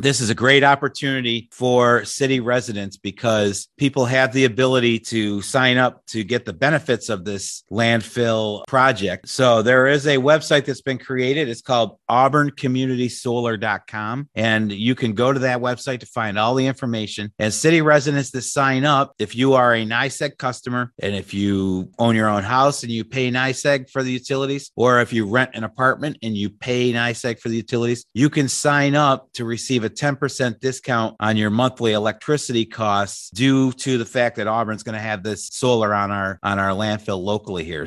this is a great opportunity for city residents because people have the ability to sign up to get the benefits of this landfill project. So there is a website that's been created. It's called auburncommunitysolar.com. And you can go to that website to find all the information. And city residents to sign up, if you are a NYSEG customer and if you own your own house and you pay NYSEG for the utilities, or if you rent an apartment and you pay NYSEG for the utilities, you can sign up to receive a 10% discount on your monthly electricity costs due to the fact that Auburn's going to have this solar on our on our landfill locally here.